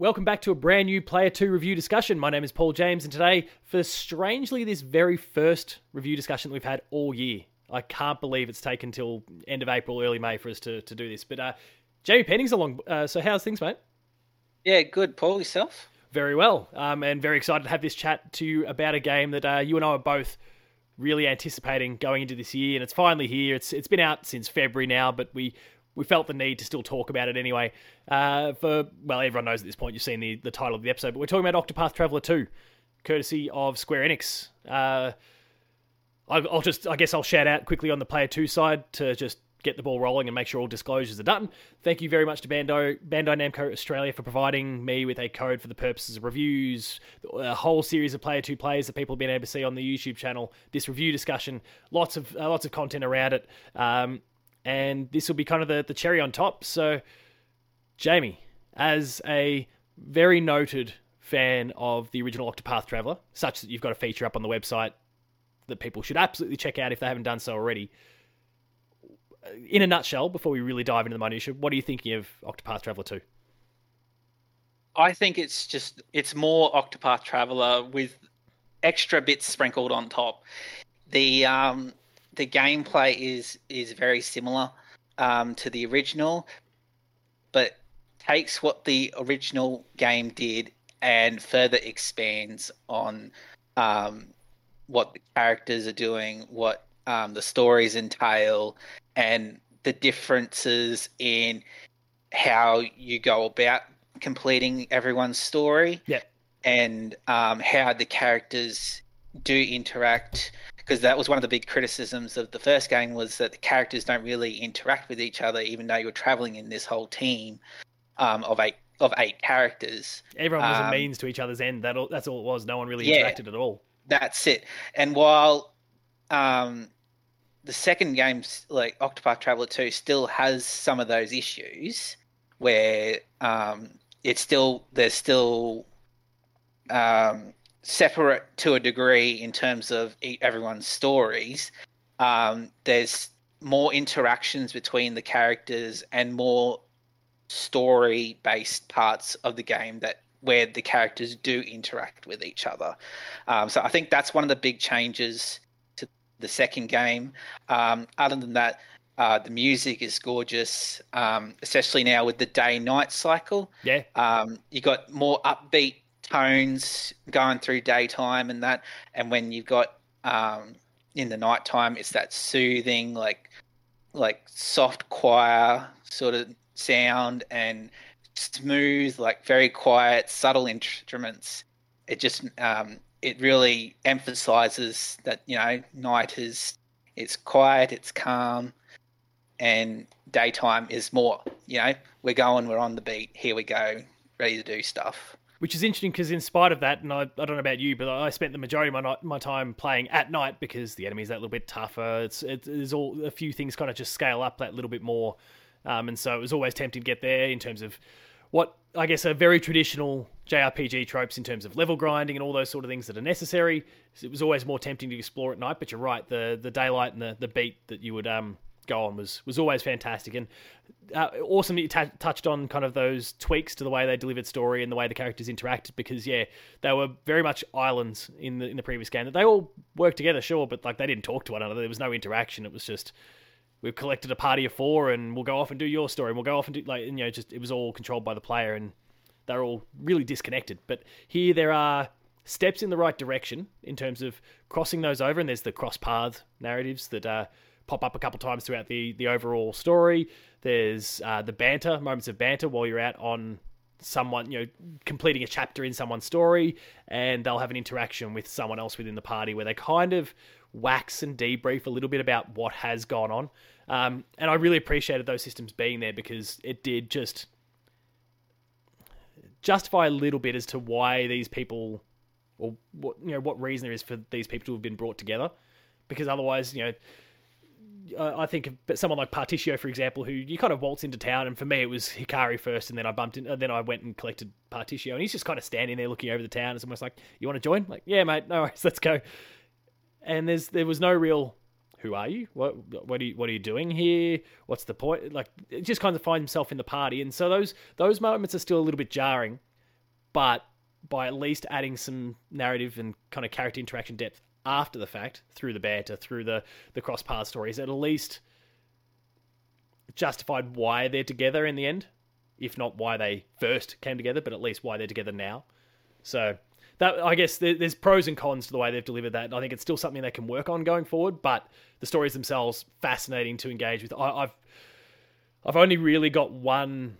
Welcome back to a brand new Player 2 review discussion. My name is Paul James, and today, for strangely this very first review discussion that we've had all year, I can't believe it's taken till end of April, early May for us to, to do this. But uh, Jamie Penningh's along. Uh, so, how's things, mate? Yeah, good. Paul, yourself? Very well, um, and very excited to have this chat to you about a game that uh, you and I are both really anticipating going into this year, and it's finally here. It's it's been out since February now, but we we felt the need to still talk about it anyway. Uh, for well, everyone knows at this point. You've seen the, the title of the episode, but we're talking about Octopath Traveler 2, courtesy of Square Enix. Uh, I'll just, I guess, I'll shout out quickly on the Player Two side to just get the ball rolling and make sure all disclosures are done. Thank you very much to Bandai, Bandai Namco Australia for providing me with a code for the purposes of reviews, a whole series of Player Two plays that people have been able to see on the YouTube channel. This review discussion, lots of uh, lots of content around it. Um, and this will be kind of the, the cherry on top. So, Jamie, as a very noted fan of the original Octopath Traveler, such that you've got a feature up on the website that people should absolutely check out if they haven't done so already. In a nutshell, before we really dive into the minutia, what are you thinking of Octopath Traveler 2? I think it's just it's more Octopath Traveler with extra bits sprinkled on top. The um the gameplay is is very similar um, to the original, but takes what the original game did and further expands on um, what the characters are doing, what um, the stories entail, and the differences in how you go about completing everyone's story. Yeah. And um, how the characters do interact because that was one of the big criticisms of the first game was that the characters don't really interact with each other, even though you're traveling in this whole team um, of eight of eight characters. Everyone was um, a means to each other's end. That all, that's all it was. No one really yeah, interacted at all. That's it. And while um, the second game, like Octopath Traveler Two, still has some of those issues where um, it's still there's still um, separate to a degree in terms of everyone's stories. Um, there's more interactions between the characters and more story based parts of the game that where the characters do interact with each other. Um, so I think that's one of the big changes to the second game. Um, other than that, uh, the music is gorgeous, um, especially now with the day night cycle. Yeah. Um, you got more upbeat tones going through daytime and that, and when you've got um, in the nighttime, it's that soothing, like like soft choir sort of sound and smooth, like very quiet, subtle instruments. It just um, it really emphasizes that you know night is it's quiet, it's calm, and daytime is more. You know, we're going, we're on the beat. Here we go, ready to do stuff which is interesting because in spite of that, and I, I don't know about you, but I spent the majority of my night, my time playing at night because the enemy's that little bit tougher. It's it, there's all a few things kind of just scale up that little bit more, um, and so it was always tempting to get there in terms of what I guess are very traditional JRPG tropes in terms of level grinding and all those sort of things that are necessary. It was always more tempting to explore at night, but you're right, the the daylight and the, the beat that you would um go on was was always fantastic. And uh, awesome that you t- touched on kind of those tweaks to the way they delivered story and the way the characters interacted because yeah they were very much islands in the in the previous game that they all worked together sure but like they didn't talk to one another. There was no interaction. It was just we've collected a party of four and we'll go off and do your story and we'll go off and do like you know just it was all controlled by the player and they're all really disconnected. But here there are steps in the right direction in terms of crossing those over and there's the cross path narratives that uh pop up a couple times throughout the the overall story. There's uh, the banter, moments of banter while you're out on someone, you know, completing a chapter in someone's story, and they'll have an interaction with someone else within the party where they kind of wax and debrief a little bit about what has gone on. Um, and I really appreciated those systems being there because it did just justify a little bit as to why these people, or what you know, what reason there is for these people to have been brought together. Because otherwise, you know I think someone like Partitio, for example, who you kind of waltz into town, and for me it was Hikari first, and then I bumped in, and then I went and collected Partitio, and he's just kind of standing there looking over the town. It's almost like, "You want to join?" Like, "Yeah, mate, no worries, let's go." And there's there was no real, "Who are you? What what are you what are you doing here? What's the point?" Like, it just kind of finds himself in the party, and so those those moments are still a little bit jarring. but by at least adding some narrative and kind of character interaction depth after the fact through the banter, through the the cross path stories, at least justified why they're together in the end, if not why they first came together, but at least why they're together now. So that I guess there's pros and cons to the way they've delivered that. I think it's still something they can work on going forward, but the stories themselves fascinating to engage with. I, have I've only really got one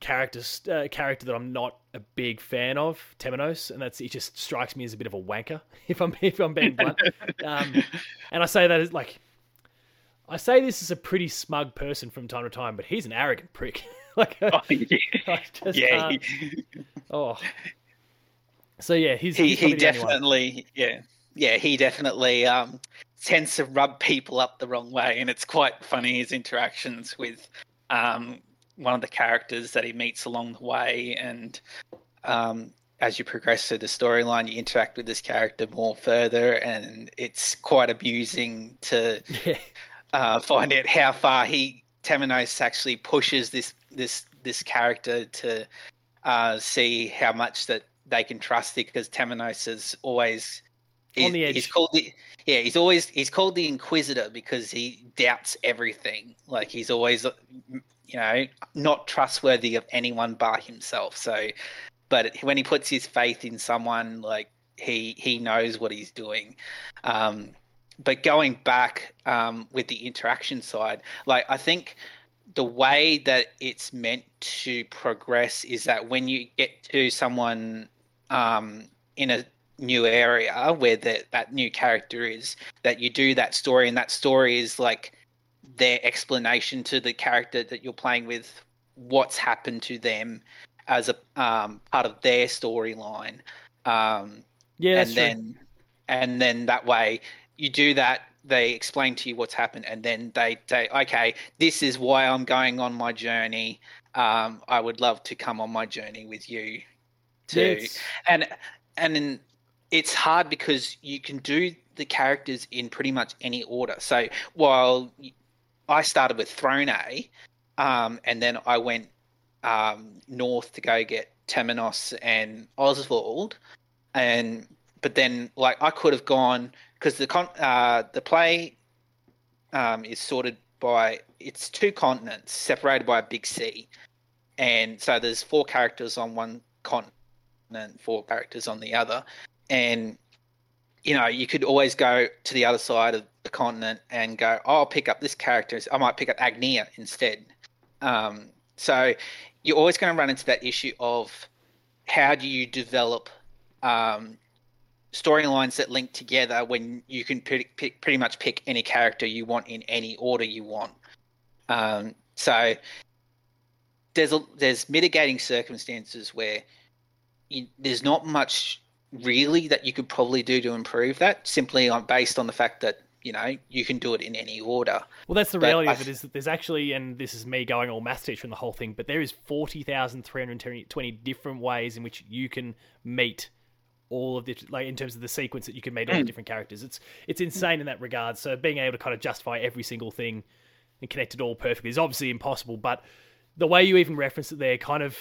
character uh, character that I'm not a big fan of, Temenos, and that's it. Just strikes me as a bit of a wanker, if I'm if I'm being blunt. um, and I say that as like, I say this as a pretty smug person from time to time, but he's an arrogant prick. like, oh, yeah, I just yeah. oh, so yeah, he's he he's he definitely yeah yeah he definitely um tends to rub people up the wrong way, and it's quite funny his interactions with um one of the characters that he meets along the way, and um, as you progress through the storyline, you interact with this character more further, and it's quite amusing to uh, find out how far he Temenos actually pushes this this this character to uh, see how much that they can trust it because Temenos is always on the edge. He's called the yeah. He's always he's called the Inquisitor because he doubts everything. Like he's always you know, not trustworthy of anyone but himself. So, but when he puts his faith in someone, like he he knows what he's doing. Um, but going back um, with the interaction side, like I think the way that it's meant to progress is that when you get to someone um, in a new area where that that new character is, that you do that story, and that story is like their explanation to the character that you're playing with, what's happened to them as a um, part of their storyline. Um, yeah, and then true. and then that way you do that. They explain to you what's happened, and then they say, "Okay, this is why I'm going on my journey. Um, I would love to come on my journey with you too." Yes. And and it's hard because you can do the characters in pretty much any order. So while I started with Throné, um, and then I went um, north to go get Temenos and Osvald, and but then like I could have gone because the con- uh, the play um, is sorted by it's two continents separated by a big sea, and so there's four characters on one continent, four characters on the other, and you know you could always go to the other side of the continent and go, oh, I'll pick up this character. I might pick up Agnea instead. Um, so you're always going to run into that issue of how do you develop um, storylines that link together when you can pick, pretty much pick any character you want in any order you want. Um, so there's a, there's mitigating circumstances where you, there's not much really that you could probably do to improve that simply on based on the fact that you know, you can do it in any order. Well, that's the reality of it is that there's actually, and this is me going all math teacher in the whole thing, but there is 40,320 different ways in which you can meet all of the, like in terms of the sequence that you can meet all the mm. different characters. It's, it's insane in that regard. So being able to kind of justify every single thing and connect it all perfectly is obviously impossible, but the way you even reference it there kind of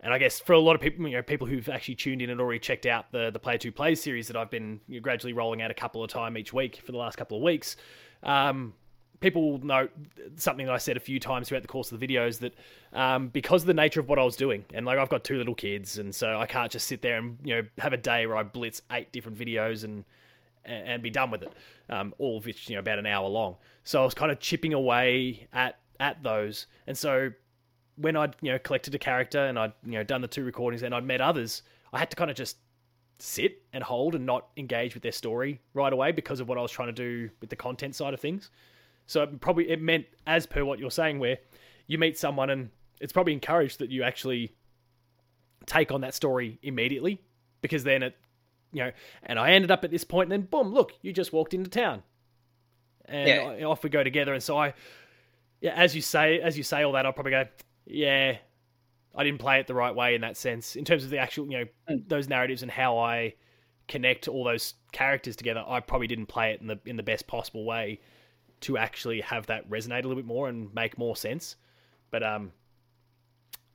and I guess for a lot of people, you know, people who've actually tuned in and already checked out the the Player Two Plays series that I've been you know, gradually rolling out a couple of time each week for the last couple of weeks, um, people will note something that I said a few times throughout the course of the videos that um, because of the nature of what I was doing, and like I've got two little kids, and so I can't just sit there and you know have a day where I blitz eight different videos and and be done with it, um, all of which you know about an hour long. So I was kind of chipping away at at those, and so when I'd you know collected a character and I'd you know done the two recordings and I'd met others, I had to kind of just sit and hold and not engage with their story right away because of what I was trying to do with the content side of things. So it probably it meant as per what you're saying, where you meet someone and it's probably encouraged that you actually take on that story immediately because then it you know and I ended up at this point and then boom look you just walked into town and yeah. off we go together and so I yeah as you say as you say all that I'll probably go yeah, I didn't play it the right way in that sense. In terms of the actual, you know, mm. those narratives and how I connect all those characters together, I probably didn't play it in the in the best possible way to actually have that resonate a little bit more and make more sense. But um,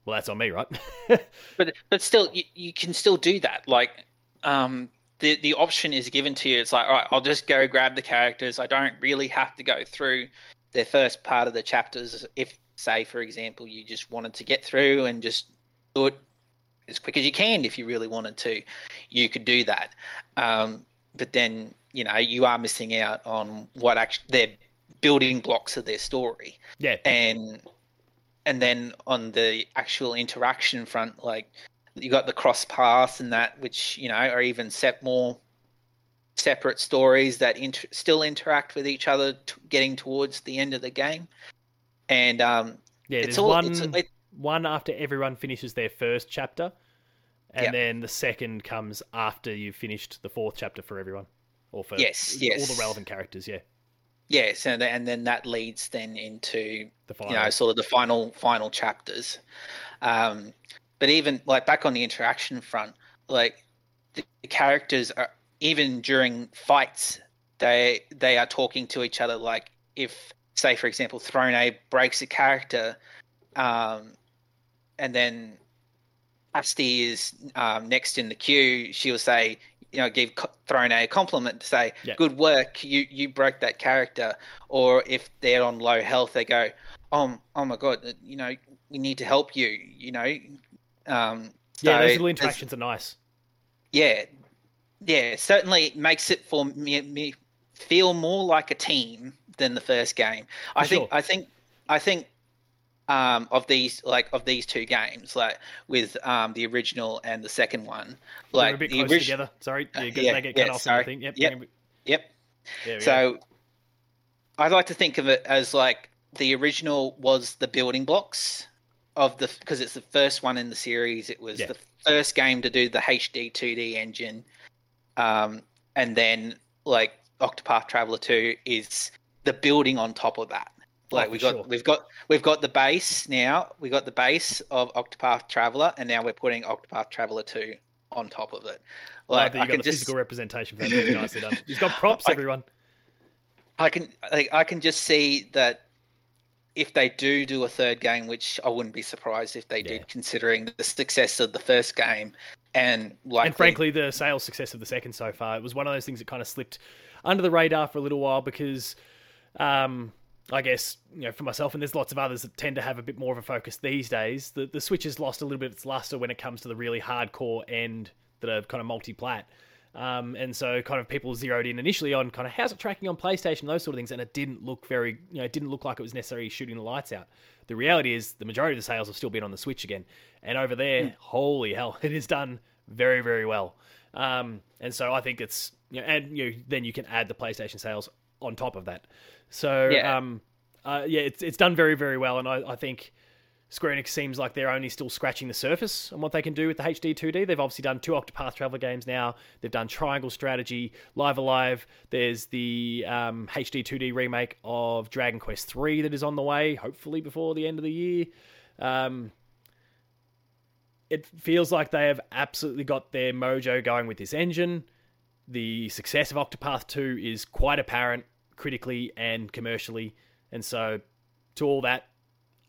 well, that's on me, right? but but still, you, you can still do that. Like, um, the the option is given to you. It's like, all right, I'll just go grab the characters. I don't really have to go through their first part of the chapters. If, say, for example, you just wanted to get through and just do it as quick as you can, if you really wanted to, you could do that. Um, but then, you know, you are missing out on what actually their building blocks of their story. Yeah, and and then on the actual interaction front, like you got the cross paths and that, which you know are even set more separate stories that inter- still interact with each other, t- getting towards the end of the game. And um, yeah, there's all, one it, one after everyone finishes their first chapter, and yep. then the second comes after you've finished the fourth chapter for everyone, or for yes, yes, all the relevant characters. Yeah. Yes, and and then that leads then into the final. you know sort of the final final chapters. Um, but even like back on the interaction front, like the, the characters are even during fights, they they are talking to each other. Like if say for example, Throné A breaks a character, um, and then Asti is um, next in the queue, she'll say, you know give Throné a a compliment to say yeah. good work you you broke that character. Or if they're on low health they go oh oh my god you know we need to help you you know. Um, so yeah those little interactions are nice. Yeah. Yeah certainly makes it for me, me feel more like a team than the first game for I think sure. I think I think um, of these like of these two games, like with um, the original and the second one, like They're a bit close orig- together. Sorry, yeah, yeah, they get cut yeah, off. Sorry. Thing. Yep, yep, yep. so I like to think of it as like the original was the building blocks of the because it's the first one in the series. It was yeah. the first game to do the HD 2D engine, um, and then like Octopath Traveler 2 is the building on top of that. Oh, like oh, we got sure. we've got we've got the base now. We got the base of Octopath Traveler, and now we're putting Octopath Traveler two on top of it. Like I can just physical representation for that. Really nicely done. You've got props, I, everyone. I can like, I can just see that if they do do a third game, which I wouldn't be surprised if they yeah. did, considering the success of the first game, and like and frankly the sales success of the second so far, it was one of those things that kind of slipped under the radar for a little while because. Um, I guess you know for myself, and there's lots of others that tend to have a bit more of a focus these days. The the Switch has lost a little bit of its luster when it comes to the really hardcore end that are kind of multi-plat. Um, and so kind of people zeroed in initially on kind of how's it tracking on PlayStation, those sort of things, and it didn't look very, you know, it didn't look like it was necessarily shooting the lights out. The reality is the majority of the sales have still been on the Switch again, and over there, mm. holy hell, it is done very, very well. Um, and so I think it's, you know, and you know, then you can add the PlayStation sales on top of that. So yeah, um, uh, yeah, it's it's done very very well, and I, I think. Square Enix seems like they're only still scratching the surface on what they can do with the HD 2D. They've obviously done two Octopath Traveler games now. They've done Triangle Strategy, Live A Live. There's the um, HD 2D remake of Dragon Quest 3 that is on the way, hopefully before the end of the year. Um, it feels like they have absolutely got their mojo going with this engine. The success of Octopath 2 is quite apparent critically and commercially. And so, to all that,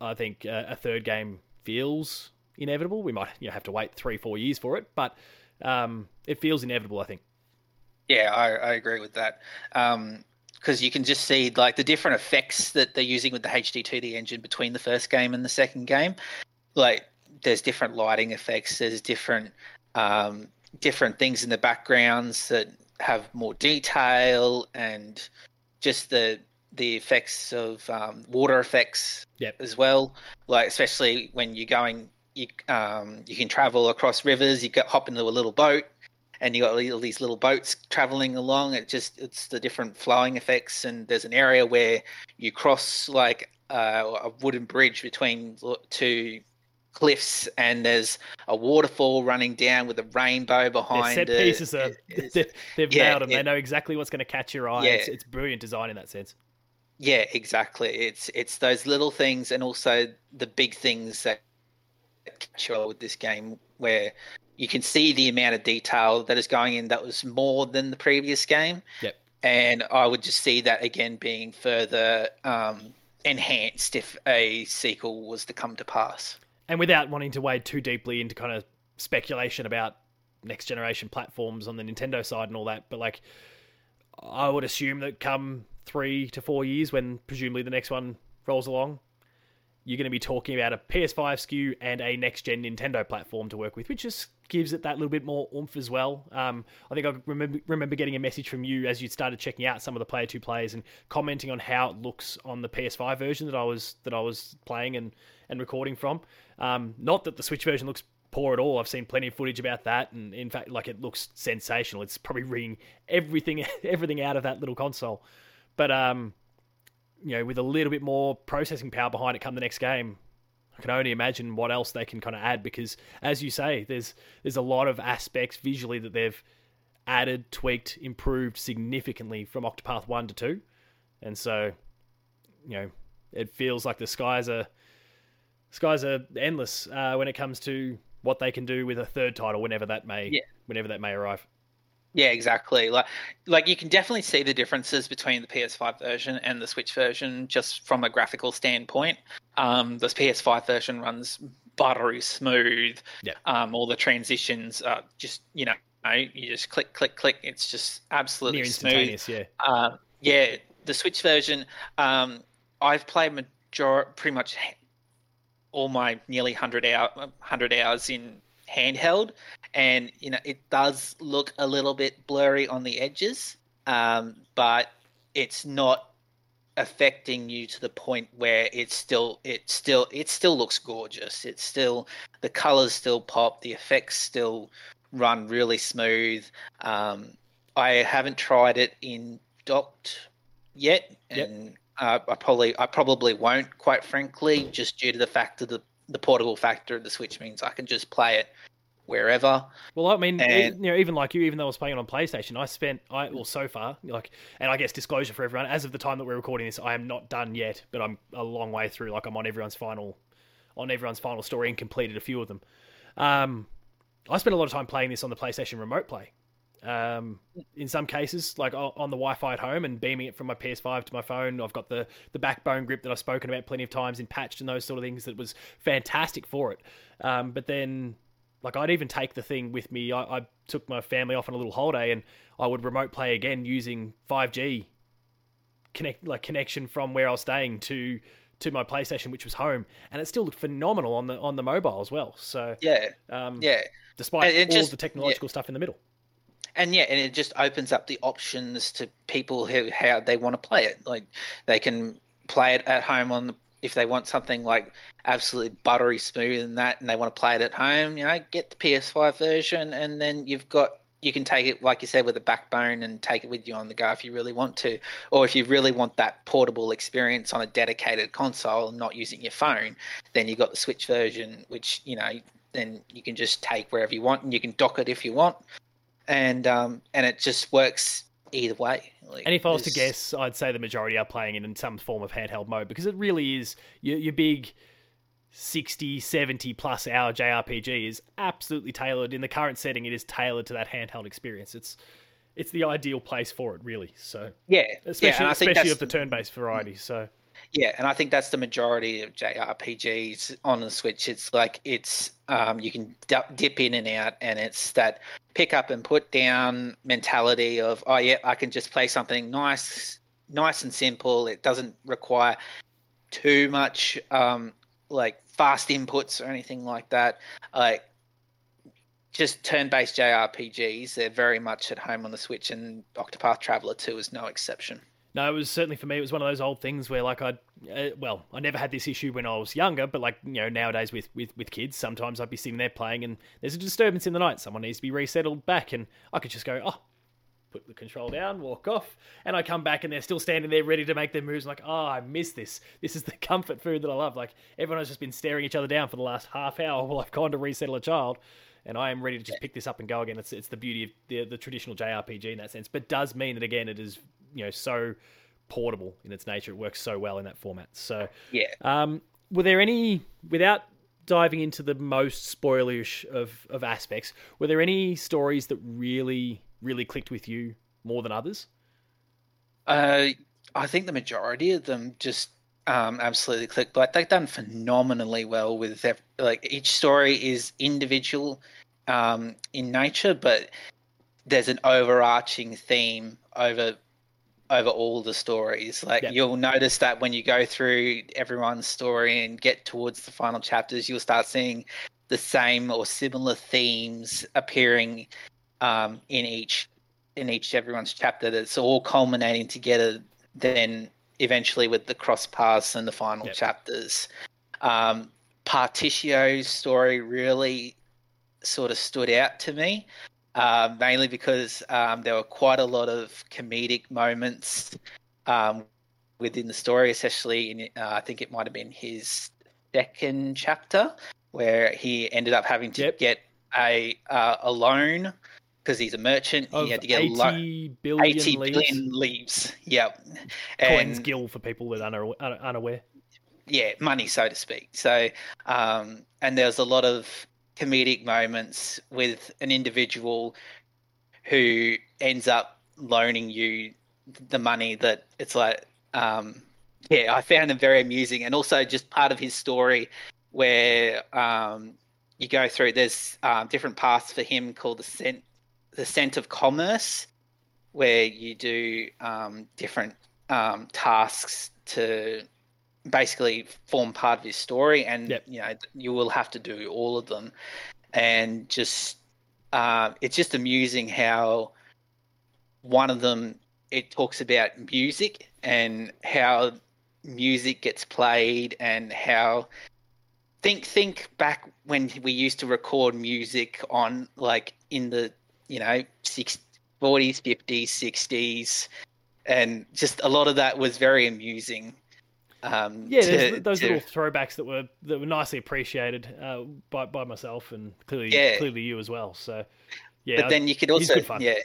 I think uh, a third game feels inevitable. We might you know, have to wait three, four years for it, but um, it feels inevitable. I think. Yeah, I, I agree with that. Um, because you can just see like the different effects that they're using with the HD2D engine between the first game and the second game. Like, there's different lighting effects. There's different um, different things in the backgrounds that have more detail and just the the effects of um, water effects yep. as well. Like especially when you're going, you um, you can travel across rivers. You get hop into a little boat, and you got all these little boats traveling along. It just it's the different flowing effects. And there's an area where you cross like uh, a wooden bridge between two cliffs and there's a waterfall running down with a rainbow behind set it. pieces are they've yeah, nailed them it, they know exactly what's going to catch your eye. Yeah. it's, it's, brilliant design in that sense. Yeah exactly. It's it's those little things and also the big things that catch you with this game where you can see the amount of detail that is going in that was more than the previous game. Yep. And i would just see that again being further um, enhanced if a sequel was to come to pass and without wanting to wade too deeply into kind of speculation about next generation platforms on the Nintendo side and all that, but like I would assume that come three to four years, when presumably the next one rolls along, you're going to be talking about a PS5 SKU and a next gen Nintendo platform to work with, which just gives it that little bit more oomph as well. Um, I think I remember remember getting a message from you as you started checking out some of the Player Two plays and commenting on how it looks on the PS5 version that I was that I was playing and and recording from. Um, not that the Switch version looks poor at all. I've seen plenty of footage about that, and in fact, like it looks sensational. It's probably wringing everything everything out of that little console. But um, you know, with a little bit more processing power behind it, come the next game, I can only imagine what else they can kind of add. Because as you say, there's there's a lot of aspects visually that they've added, tweaked, improved significantly from Octopath One to Two, and so you know, it feels like the skies are skies are endless uh, when it comes to what they can do with a third title whenever that may yeah. whenever that may arrive. Yeah, exactly. Like, like you can definitely see the differences between the PS5 version and the Switch version, just from a graphical standpoint. Um, the PS5 version runs buttery smooth. Yeah. Um, all the transitions are just you know you just click click click. It's just absolutely Near smooth. Yeah. Uh, yeah. The Switch version, um, I've played major pretty much all my nearly 100 hour 100 hours in handheld and you know it does look a little bit blurry on the edges um, but it's not affecting you to the point where it's still it still it still looks gorgeous it's still the colors still pop the effects still run really smooth um, i haven't tried it in docked yet and yep. Uh, I probably I probably won't, quite frankly, just due to the fact that the the portable factor of the Switch means I can just play it wherever. Well, I mean, and, you know, even like you, even though I was playing it on PlayStation, I spent I well so far like, and I guess disclosure for everyone, as of the time that we're recording this, I am not done yet, but I'm a long way through. Like I'm on everyone's final, on everyone's final story and completed a few of them. Um, I spent a lot of time playing this on the PlayStation Remote Play, um, in some cases, like on the Wi-Fi at home and beaming it from my PS5 to my phone. I've got the the backbone grip that I've spoken about plenty of times in patched and those sort of things. That was fantastic for it. Um, but then, like I'd even take the thing with me. I, I took my family off on a little holiday, and I would remote play again using 5G connect like connection from where I was staying to to my PlayStation, which was home, and it still looked phenomenal on the on the mobile as well. So yeah, um, yeah, despite all just, the technological yeah. stuff in the middle and yeah, and it just opens up the options to people who how they want to play it. Like they can play it at home on the, if they want something like absolutely buttery smooth and that, and they want to play it at home. You know, get the PS5 version, and then you've got you can take it like you said with a backbone and take it with you on the go if you really want to, or if you really want that portable experience on a dedicated console and not using your phone, then you have got the Switch version, which you know then you can just take wherever you want and you can dock it if you want and um, and it just works either way. Like, and if I was to guess, I'd say the majority are playing it in some form of handheld mode because it really is your, your big 60, 70 plus hour JRPG is absolutely tailored in the current setting. It is tailored to that handheld experience. It's it's the ideal place for it, really. So yeah, especially yeah, especially of the turn based variety. So yeah, and I think that's the majority of JRPGs on the Switch. It's like it's um, you can dip in and out, and it's that pick up and put down mentality of oh yeah, I can just play something nice, nice and simple. It doesn't require too much um, like fast inputs or anything like that. Like just turn-based JRPGs, they're very much at home on the Switch, and Octopath Traveler 2 is no exception. No, it was certainly for me. It was one of those old things where, like, I, uh, well, I never had this issue when I was younger, but like, you know, nowadays with with with kids, sometimes I'd be sitting there playing, and there's a disturbance in the night. Someone needs to be resettled back, and I could just go, oh, put the control down, walk off, and I come back, and they're still standing there ready to make their moves. I'm like, oh, I miss this. This is the comfort food that I love. Like, everyone has just been staring each other down for the last half hour while I've gone to resettle a child and I am ready to just pick this up and go again. It's it's the beauty of the the traditional JRPG in that sense, but does mean that again it is you know so portable in its nature. It works so well in that format. So yeah. Um, were there any without diving into the most spoilerish of of aspects? Were there any stories that really really clicked with you more than others? Uh, I think the majority of them just um, absolutely clicked. But they've done phenomenally well with their, like each story is individual um, in nature, but there's an overarching theme over over all the stories. Like Yep. you'll notice that when you go through everyone's story and get towards the final chapters, you'll start seeing the same or similar themes appearing um, in each in each everyone's chapter. That's all culminating together. Then eventually with the cross paths and the final Yep. chapters. Um, Partitio's story really sort of stood out to me, uh, mainly because um, there were quite a lot of comedic moments um, within the story, especially in uh, I think it might have been his second chapter where he ended up having to Yep. get a uh, a loan because he's a merchant. Of he had to get a loan. 80 billion 80 leaves. billion leaves. Coins And gill for people that are unaware. yeah, money, so to speak. So, um, and there's a lot of comedic moments with an individual who ends up loaning you the money that it's like, um, yeah, I found him very amusing. And also just part of his story where um, you go through, there's um, different paths for him called the scent, the scent of commerce, where you do um, different um, tasks to basically form part of your story, and Yep. you know you will have to do all of them, and just uh, it's just amusing how one of them it talks about music and how music gets played and how think think back when we used to record music on like in the you know six, 40s 50s 60s and just a lot of that was very amusing um Yeah, to- those to- little throwbacks that were that were nicely appreciated uh, by by myself and clearly Yeah. clearly you as well. So yeah, but then you could also yeah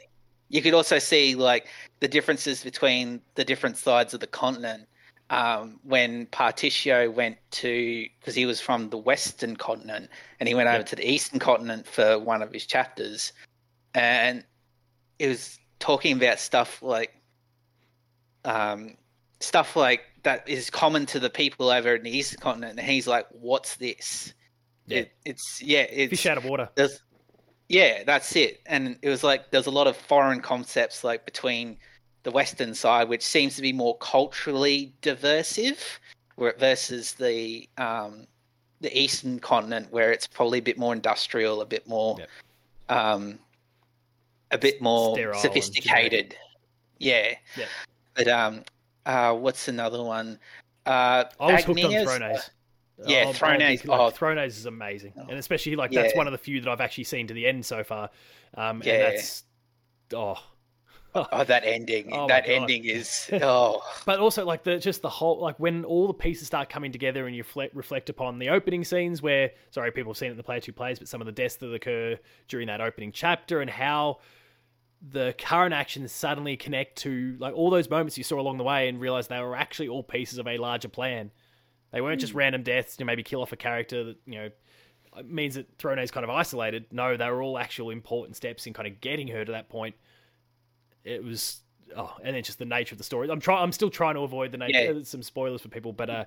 you could also see like the differences between the different sides of the continent um, when Partitio went to because he was from the western continent and he went over to the eastern continent for one of his chapters and it was talking about stuff like um, stuff like that is common to the people over in the eastern continent and he's like what's this Yeah. it, it's yeah it's fish out of water. there's yeah that's it and it was like there's a lot of foreign concepts like between the western side which seems to be more culturally diversive versus the um the eastern continent where it's probably a bit more industrial a bit more Yep. um a bit more Sterile sophisticated yeah Yep. but um uh what's another one uh I was hooked on Thrones. Yeah, I'll- I'll Thrones- Like, oh. Thrones is amazing, Oh. and especially like that's one of the few that I've actually seen to the end so far. Um, Yeah. and that's oh, oh that ending Oh that ending is oh but also like the just the whole like when all the pieces start coming together and you reflect, reflect upon the opening scenes where sorry people have seen it in the player two plays but some of the deaths that occur during that opening chapter and how the current actions suddenly connect to like all those moments you saw along the way and realize they were actually all pieces of a larger plan they weren't just random deaths to maybe kill off a character that you know means that Throne is kind of isolated. No, they were all actual important steps in kind of getting her to that point. It was oh, and then just the nature of the story. I'm trying. I'm still trying to avoid the nature. Yeah. Some spoilers for people, but uh,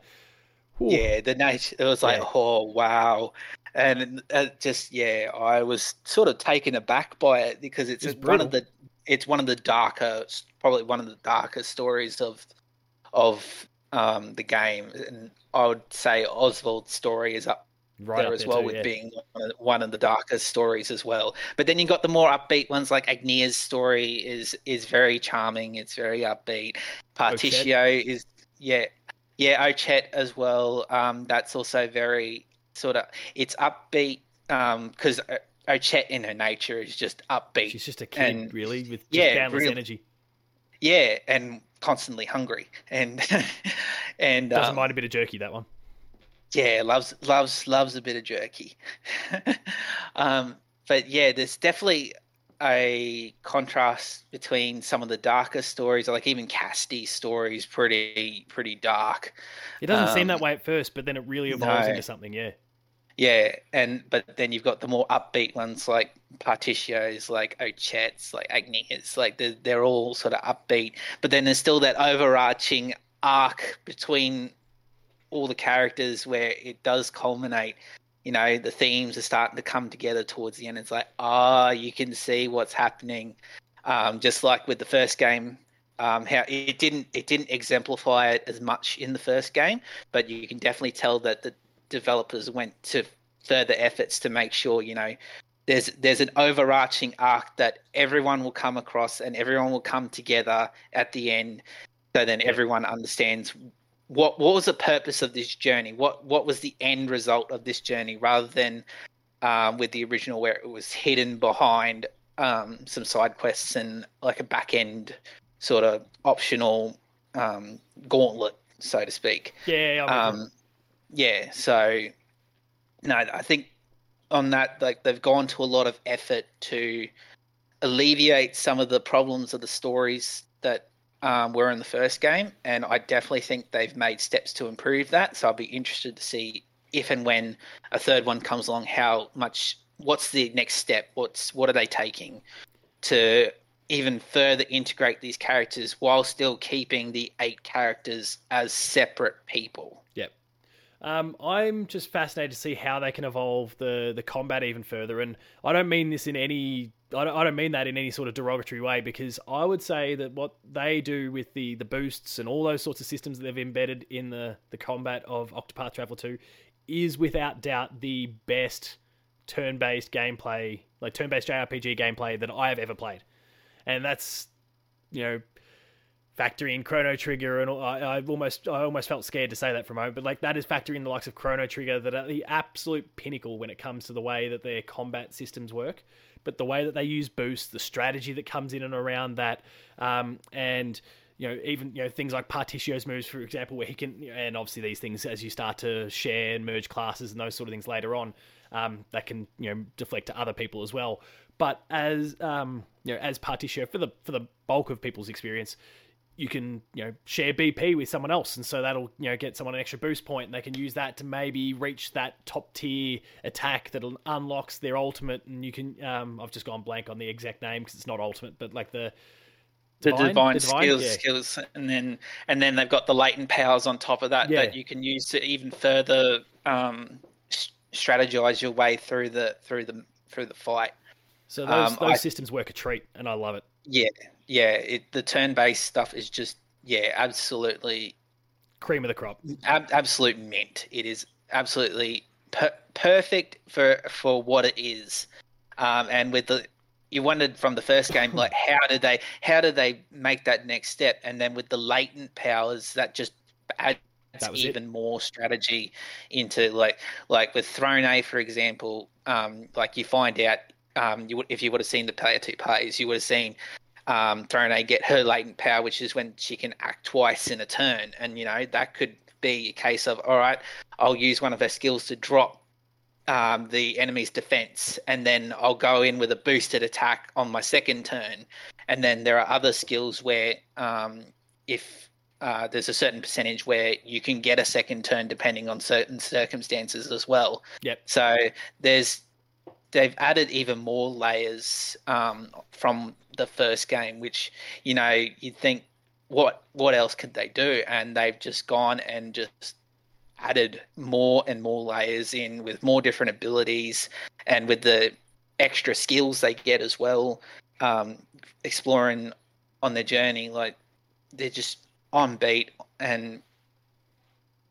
whew. yeah the nature it was like Yeah. oh wow and uh, just yeah i was sort of taken aback by it because it's It's one of the it's one of the darker probably one of the darker stories of of um the game and i would say Osvald's story is up right there as there well too, with yeah. being one of, one of the darkest stories as well. But then you got the more upbeat ones like Agnea's story is is very charming. It's very upbeat. Partitio is yeah yeah Ochette as well. Um, that's also very sort of it's upbeat because um, Ochette in her nature is just upbeat. She's just a kid, and- really, with just yeah, boundless energy. yeah, and constantly hungry and and Doesn't um, mind a bit of jerky. That one. Yeah, loves loves loves a bit of jerky. um, but yeah, there's definitely a contrast between some of the darker stories, like even Castti's stories, pretty pretty dark. It doesn't seem Um, that way at first, but then it really evolves no. into something. Yeah. Yeah, and but then you've got the more upbeat ones like Partitios, like Ochette's, like Agneas, like they're, they're all sort of upbeat. But then there's still that overarching arc between all the characters where it does culminate. You know, the themes are starting to come together towards the end. It's like, ah, oh, you can see what's happening. Um, just like with the first game, um, how it didn't it didn't exemplify it as much in the first game, but you can definitely tell that the developers went to further efforts to make sure you know there's there's an overarching arc that everyone will come across and everyone will come together at the end so then everyone understands what what was the purpose of this journey? What what was the end result of this journey rather than um, with the original where it was hidden behind um, some side quests and like a back end sort of optional um, gauntlet so to speak? Yeah um, yeah so no i think on that like they've gone to a lot of effort to alleviate some of the problems of the stories that um, were in the first game, and I definitely think they've made steps to improve that. So I'll be interested to see if and when a third one comes along, how much, what's the next step? What's what are they taking to even further integrate these characters while still keeping the eight characters as separate people? Yep. Um, I'm just fascinated to see how they can evolve the the combat even further, and I don't mean this in any I don't, mean that in any sort of derogatory way because I would say that what they do with the the boosts and all those sorts of systems that they've embedded in the the combat of Octopath Traveler 2 is without doubt the best turn-based gameplay, like turn-based JRPG gameplay that I have ever played, and that's you know factoring in Chrono Trigger, and I, I, almost I almost felt scared to say that for a moment, but like that is factoring in the likes of Chrono Trigger that are the absolute pinnacle when it comes to the way that their combat systems work. But the way that they use boost, the strategy that comes in and around that, um, and you know even you know things like Partitio's moves, for example, where he can, and obviously these things as you start to share and merge classes and those sort of things later on, um, that can you know deflect to other people as well. But as um, you know, as Partitio for the for the bulk of people's experience, you can you know share BP with someone else, and so that'll you know get someone an extra boost point, and they can use that to maybe reach that top tier attack that unlocks their ultimate. And you can um, I've just gone blank on the exact name because it's not ultimate, but like the divine, the divine, the divine skills, yeah. skills, and then and then they've got the latent powers on top of that yeah. that you can use to even further um, strategize your way through the through the through the fight. So those um, those I, systems work a treat, and I love it. Yeah, yeah, it, the turn-based stuff is just yeah, absolutely cream of the crop. Ab- absolute mint. It is absolutely per- perfect for for what it is. Um, and with the you wondered from the first game like how did they how did they make that next step and then with the latent powers that just adds even it. more strategy into like like with Throné for example um like you find out um you if you would have seen the player two plays you would have seen um, Throne get her latent power, which is when she can act twice in a turn. And, you know, that could be a case of, all right, I'll use one of her skills to drop um, the enemy's defense, and then I'll go in with a boosted attack on my second turn. And then there are other skills where um, if uh, there's a certain percentage where you can get a second turn depending on certain circumstances as well. Yep. So there's they've added even more layers um, from the first game, which you know you'd think what what else could they do, and they've just gone and just added more and more layers in with more different abilities and with the extra skills they get as well, um, exploring on their journey. Like they're just on beat, and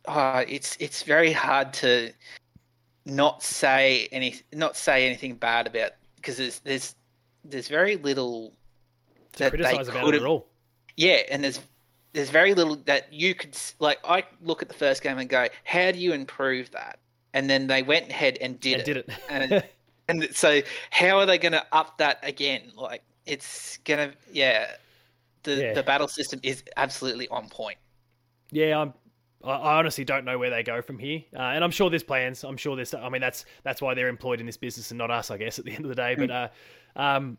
uh, it's it's very hard to not say any not say anything bad about because there's there's there's very little to that criticize they about it at all. Yeah, and there's there's very little that you could like. I look at the first game and go, "How do you improve that?" And then they went ahead and did and it. Did it. and, and so, how are they going to up that again? Like, it's gonna, yeah. The yeah. the battle system is absolutely on point. Yeah, I'm I honestly don't know where they go from here, uh, and I'm sure there's plans. I'm sure there's. I mean, that's that's why they're employed in this business and not us, I guess. At the end of the day, but uh, um,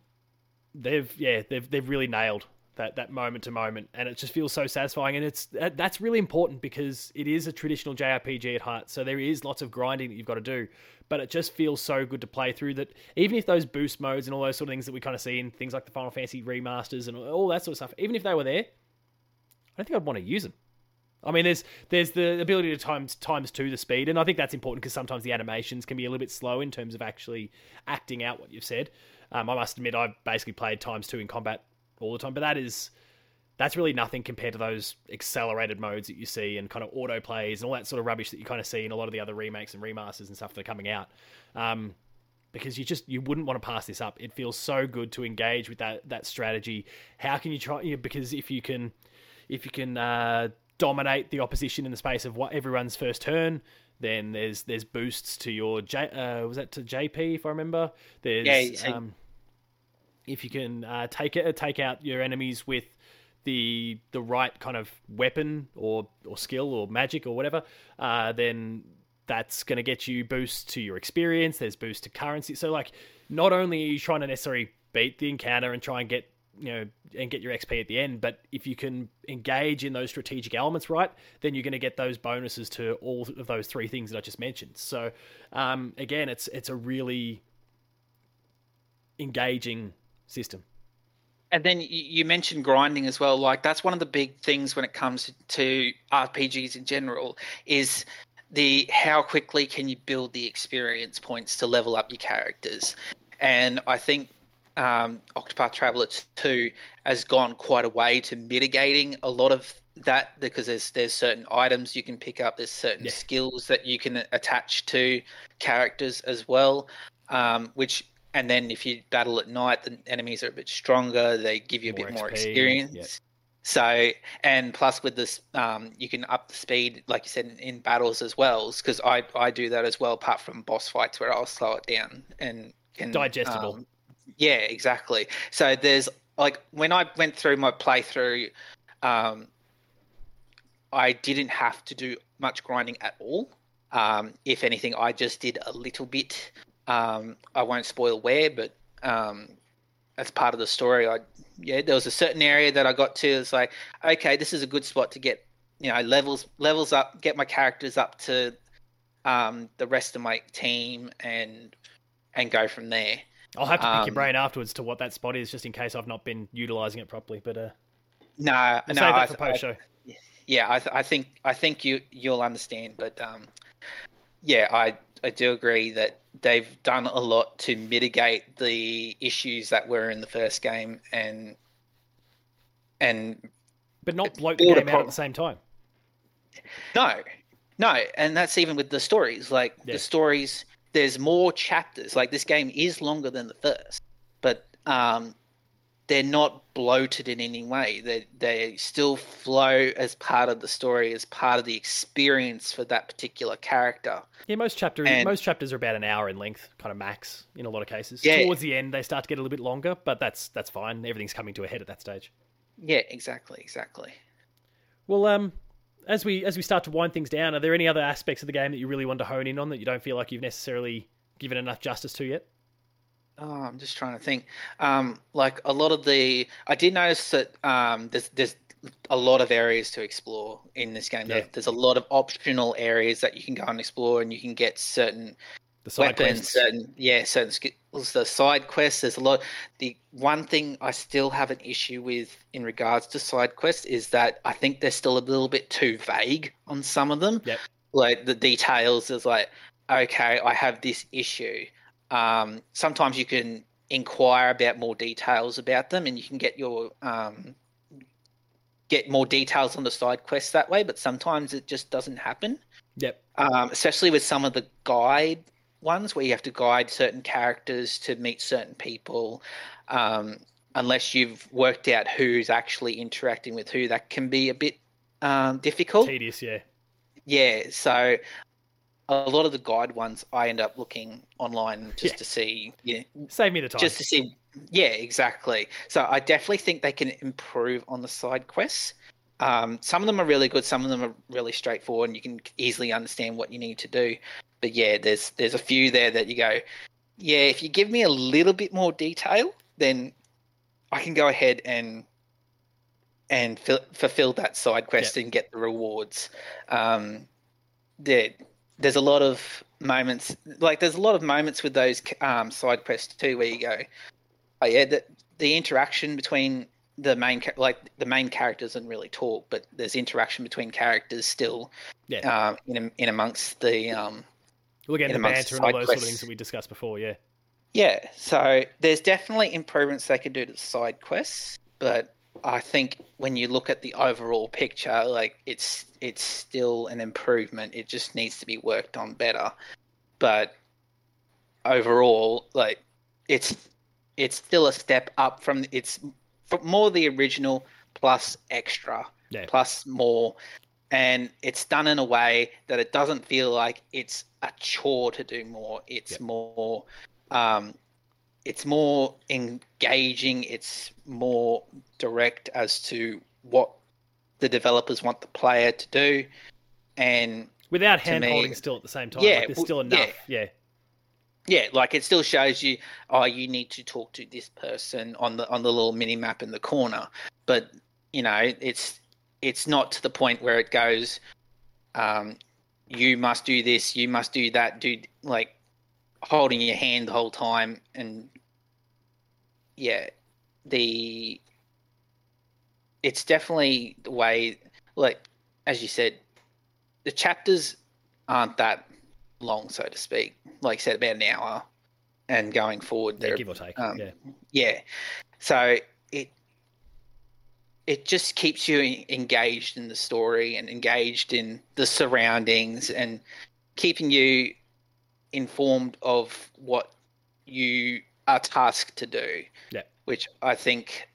they've yeah they've they've really nailed that that moment to moment, and it just feels so satisfying. And it's that's really important because it is a traditional JRPG at heart. So there is lots of grinding that you've got to do, but it just feels so good to play through. That even if those boost modes and all those sort of things that we kind of see in things like the Final Fantasy remasters and all that sort of stuff, even if they were there, I don't think I'd want to use them. I mean, there's there's the ability to times times two the speed, and I think that's important because sometimes the animations can be a little bit slow in terms of actually acting out what you've said. Um, I must admit, I've basically played times two in combat all the time, but that is that's really nothing compared to those accelerated modes that you see and kind of auto plays and all that sort of rubbish that you kind of see in a lot of the other remakes and remasters and stuff that are coming out. Um, because you just you wouldn't want to pass this up. It feels so good to engage with that that strategy. How can you try? You know, because if you can, if you can uh, dominate the opposition in the space of what everyone's first turn, then there's there's boosts to your J. Uh, was that to JP if I remember? There's Yeah, um, if you can uh, take it take out your enemies with the the right kind of weapon or or skill or magic or whatever, uh, then that's going to get you boosts to your experience. There's boost to currency. So like, not only are you trying to necessarily beat the encounter and try and get you know and get your XP at the end, but if you can engage in those strategic elements right, then you're going to get those bonuses to all of those three things that I just mentioned. So um, again, it's it's a really engaging system. And then you mentioned grinding as well. Like that's one of the big things when it comes to RPGs in general is the how quickly can you build the experience points to level up your characters. And I think um, Octopath Traveler 2 has gone quite a way to mitigating a lot of that because there's there's certain items you can pick up, there's certain Yeah. skills that you can attach to characters as well, um, which and then if you battle at night, the enemies are a bit stronger. They give you a More bit more XP, experience. yeah. So and plus with this, um, you can up the speed, like you said, in, in battles as well. Because I I do that as well, apart from boss fights where I'll slow it down and can Digestible. um, yeah, exactly. So there's like when I went through my playthrough, um, I didn't have to do much grinding at all. Um, if anything, I just did a little bit. Um, I won't spoil where, but um, that's part of the story. I yeah, there was a certain area that I got to. It's like, okay, this is a good spot to get you know levels levels up, get my characters up to um, the rest of my team, and and go from there. I'll have to pick your Um, brain afterwards to what that spot is, just in case I've not been utilizing it properly. But uh, No, we'll no, save I, that for post show. yeah, I, th- I think I think you you'll understand, but um, yeah, I I do agree that they've done a lot to mitigate the issues that were in the first game, and and But not bloat the game out at the same time. no, no, and that's even with the stories. Like Yeah. the stories, there's more chapters. Like this game is longer than the first, but um, they're not bloated in any way. They they still flow as part of the story, as part of the experience for that particular character. Yeah, most chapters And- most chapters are about an hour in length, kind of max in a lot of cases. Yeah. Towards the end, they start to get a little bit longer, but that's that's fine. Everything's coming to a head at that stage. Yeah, exactly, exactly. Well, um, as we as we start to wind things down, are there any other aspects of the game that you really want to hone in on that you don't feel like you've necessarily given enough justice to yet? Oh, I'm just trying to think. Um, like a lot of the, I did notice that um, there's there's a lot of areas to explore in this game. Yeah. There's a lot of optional areas that you can go and explore, and you can get certain weapons, quests. certain yeah, certain skills. The side quests. There's a lot. The one thing I still have an issue with in regards to side quests is that I think they're still a little bit too vague on some of them. Yep. Like the details is like, okay, I have this issue. Um, sometimes you can inquire about more details about them, and you can get your um, get more details on the side quests that way. But sometimes it just doesn't happen Yep. um, especially with some of the guide ones where you have to guide certain characters to meet certain people. Um, unless you've worked out who's actually interacting with who, that can be a bit um, difficult. Tedious, yeah. Yeah, so a lot of the guide ones, I end up looking online just Yeah. to see, yeah, Save me the time. just to see. Yeah, exactly. So I definitely think they can improve on the side quests. Um, some of them are really good. Some of them are really straightforward, and you can easily understand what you need to do. But yeah, there's there's a few there that you go, yeah. If you give me a little bit more detail, then I can go ahead and and fil- fulfill that side quest and get the rewards. Um, there, there's a lot of moments like there's a lot of moments with those um, side quests too, where you go, oh yeah, the the interaction between the main like the main character doesn't really talk, but there's interaction between characters still. Yeah. Um, in in amongst the um. Well, again, in the banter and all those sort of things that we discussed before. Yeah. Yeah, so there's definitely improvements they could do to the side quests, but I think when you look at the overall picture, like it's it's still an improvement. It just needs to be worked on better. But overall, like it's it's still a step up from it's more the original plus extra Yeah. plus more and it's done in a way that it doesn't feel like it's a chore to do more it's Yep. more um, it's more engaging it's more direct as to what the developers want the player to do and Without hand me- holding still at the same time. Yeah, like, there's w- still yeah. enough. Yeah. yeah like it still shows you oh you need to talk to this person on the on the little mini map in the corner but you know it's it's not to the point where it goes um you must do this you must do that do like holding your hand the whole time and yeah the it's definitely the way like as you said the chapters aren't that long so to speak like I said about an hour and going forward Yeah, give or take. um, yeah. yeah. So it just keeps you engaged in the story and engaged in the surroundings and keeping you informed of what you are tasked to do. Yeah. Which I think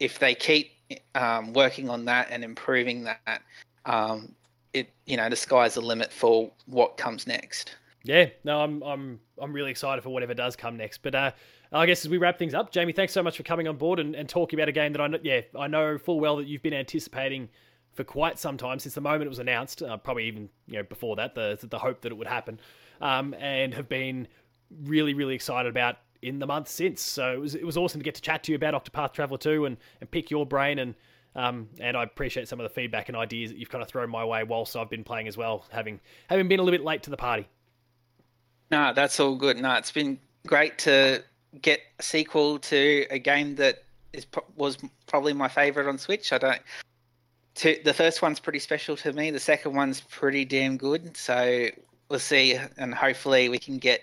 if they keep um, working on that and improving that, um, it you know the sky's the limit for what comes next. Yeah, no, I'm I'm I'm really excited for whatever does come next. But uh, I guess as we wrap things up, Jamie, thanks so much for coming on board and, and talking about a game that I know, yeah I know full well that you've been anticipating for quite some time since the moment it was announced, uh, probably even you know before that, the the hope that it would happen, um, and have been really really excited about in the months since. So it was it was awesome to get to chat to you about Octopath Traveler 2 and and pick your brain and. Um, and I appreciate some of the feedback and ideas that you've kind of thrown my way whilst I've been playing as well, having having been a little bit late to the party. No, that's all good. No, it's been great to get a sequel to a game that is was probably my favorite on Switch. I don't. To, the first one's pretty special to me. The second one's pretty damn good. So we'll see, and hopefully we can get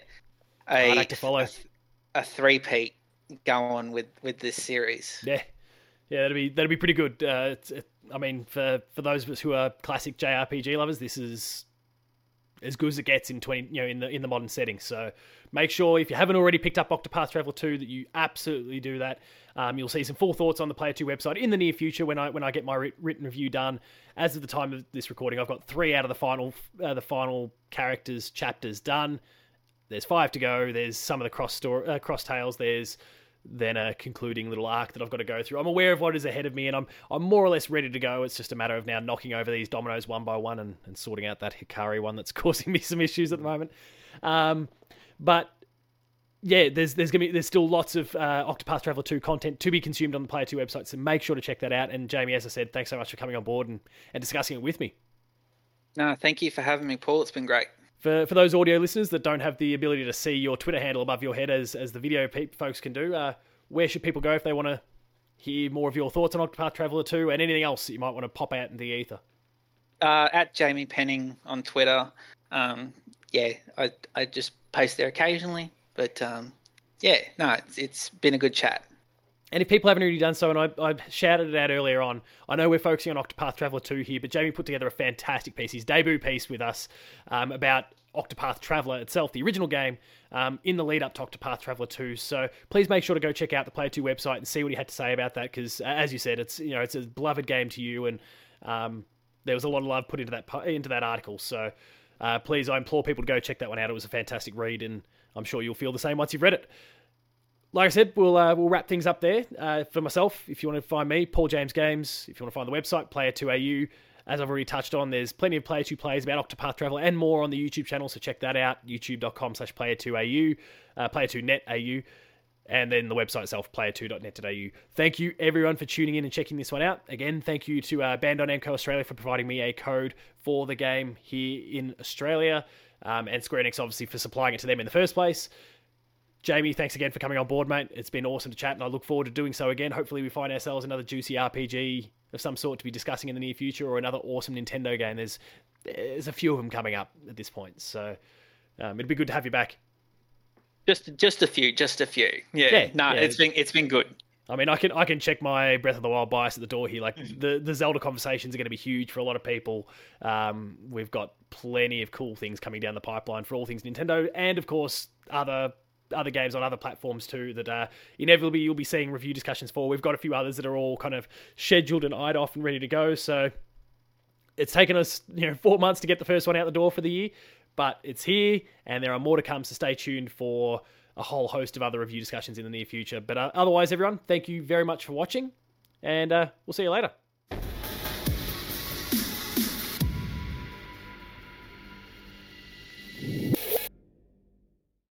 a like to follow. a three-peat going with with this series. Yeah, yeah, that'd be that'd be pretty good. Uh, it's, it, I mean, for for those of us who are classic JRPG lovers, this is as good as it gets in twenty, you know, in the in the modern setting. So make sure if you haven't already picked up Octopath Traveler two, that you absolutely do that. Um, you'll see some full thoughts on the Player Two website in the near future when I when I get my written review done. As of the time of this recording, I've got three out of the final uh, the final characters chapters done. There's five to go. There's some of the cross story, uh, cross tales. There's then a concluding little arc that I've got to go through. I'm aware of what is ahead of me, and I'm I'm more or less ready to go. It's just a matter of now knocking over these dominoes one by one and, and sorting out that Hikari one that's causing me some issues at the moment. Um, but yeah, there's there's gonna be there's still lots of uh, Octopath Traveler 2 content to be consumed on the Player 2 website, so make sure to check that out. And Jamie, as I said, thanks so much for coming on board and, and discussing it with me. No, thank you for having me, Paul. It's been great. For, for those audio listeners that don't have the ability to see your Twitter handle above your head as, as the video pe- folks can do, uh, where should people go if they want to hear more of your thoughts on Octopath Traveler 2 and anything else that you might want to pop out in the ether? Uh, at Jamie Penningh on Twitter. Um, yeah, I I just post there occasionally, but um, yeah, no, it's, it's been a good chat. And if people haven't already done so, and I, I shouted it out earlier on, I know we're focusing on Octopath Traveler 2 here, but Jamie put together a fantastic piece, his debut piece with us um, about Octopath Traveler itself, the original game, um, in the lead up to Octopath Traveler 2. So please make sure to go check out the Player 2 website and see what he had to say about that, because as you said, it's you know it's a beloved game to you, and um, there was a lot of love put into that into that article. So uh, please, I implore people to go check that one out. It was a fantastic read, and I'm sure you'll feel the same once you've read it like I said, we'll uh, we'll wrap things up there. Uh, for myself, if you want to find me, Paul James Games. If you want to find the website, Player2AU. As I've already touched on, there's plenty of Player 2 plays about Octopath Traveler and more on the YouTube channel, so check that out. YouTube.com slash Player2AU, uh, Player2NetAU, and then the website itself, player2.net.au. Thank you, everyone, for tuning in and checking this one out. Again, thank you to uh, Bandai Namco Australia for providing me a code for the game here in Australia, um, and Square Enix, obviously, for supplying it to them in the first place Jamie, thanks again for coming on board, mate. It's been awesome to chat, and I look forward to doing so again. Hopefully, we find ourselves another juicy RPG of some sort to be discussing in the near future, or another awesome Nintendo game. There's there's a few of them coming up at this point, so um, it'd be good to have you back. Just just a few, just a few. Yeah, yeah no, yeah. it's been it's been good. I mean, I can I can check my Breath of the Wild bias at the door here. Like mm-hmm. the the Zelda conversations are going to be huge for a lot of people. Um, we've got plenty of cool things coming down the pipeline for all things Nintendo, and of course other other games on other platforms too that uh, inevitably you'll be seeing review discussions for. We've got a few others that are all kind of scheduled and eyed off and ready to go. So it's taken us you know four months to get the first one out the door for the year, but it's here and there are more to come. So stay tuned for a whole host of other review discussions in the near future. But uh, otherwise, everyone, thank you very much for watching, and uh, we'll see you later.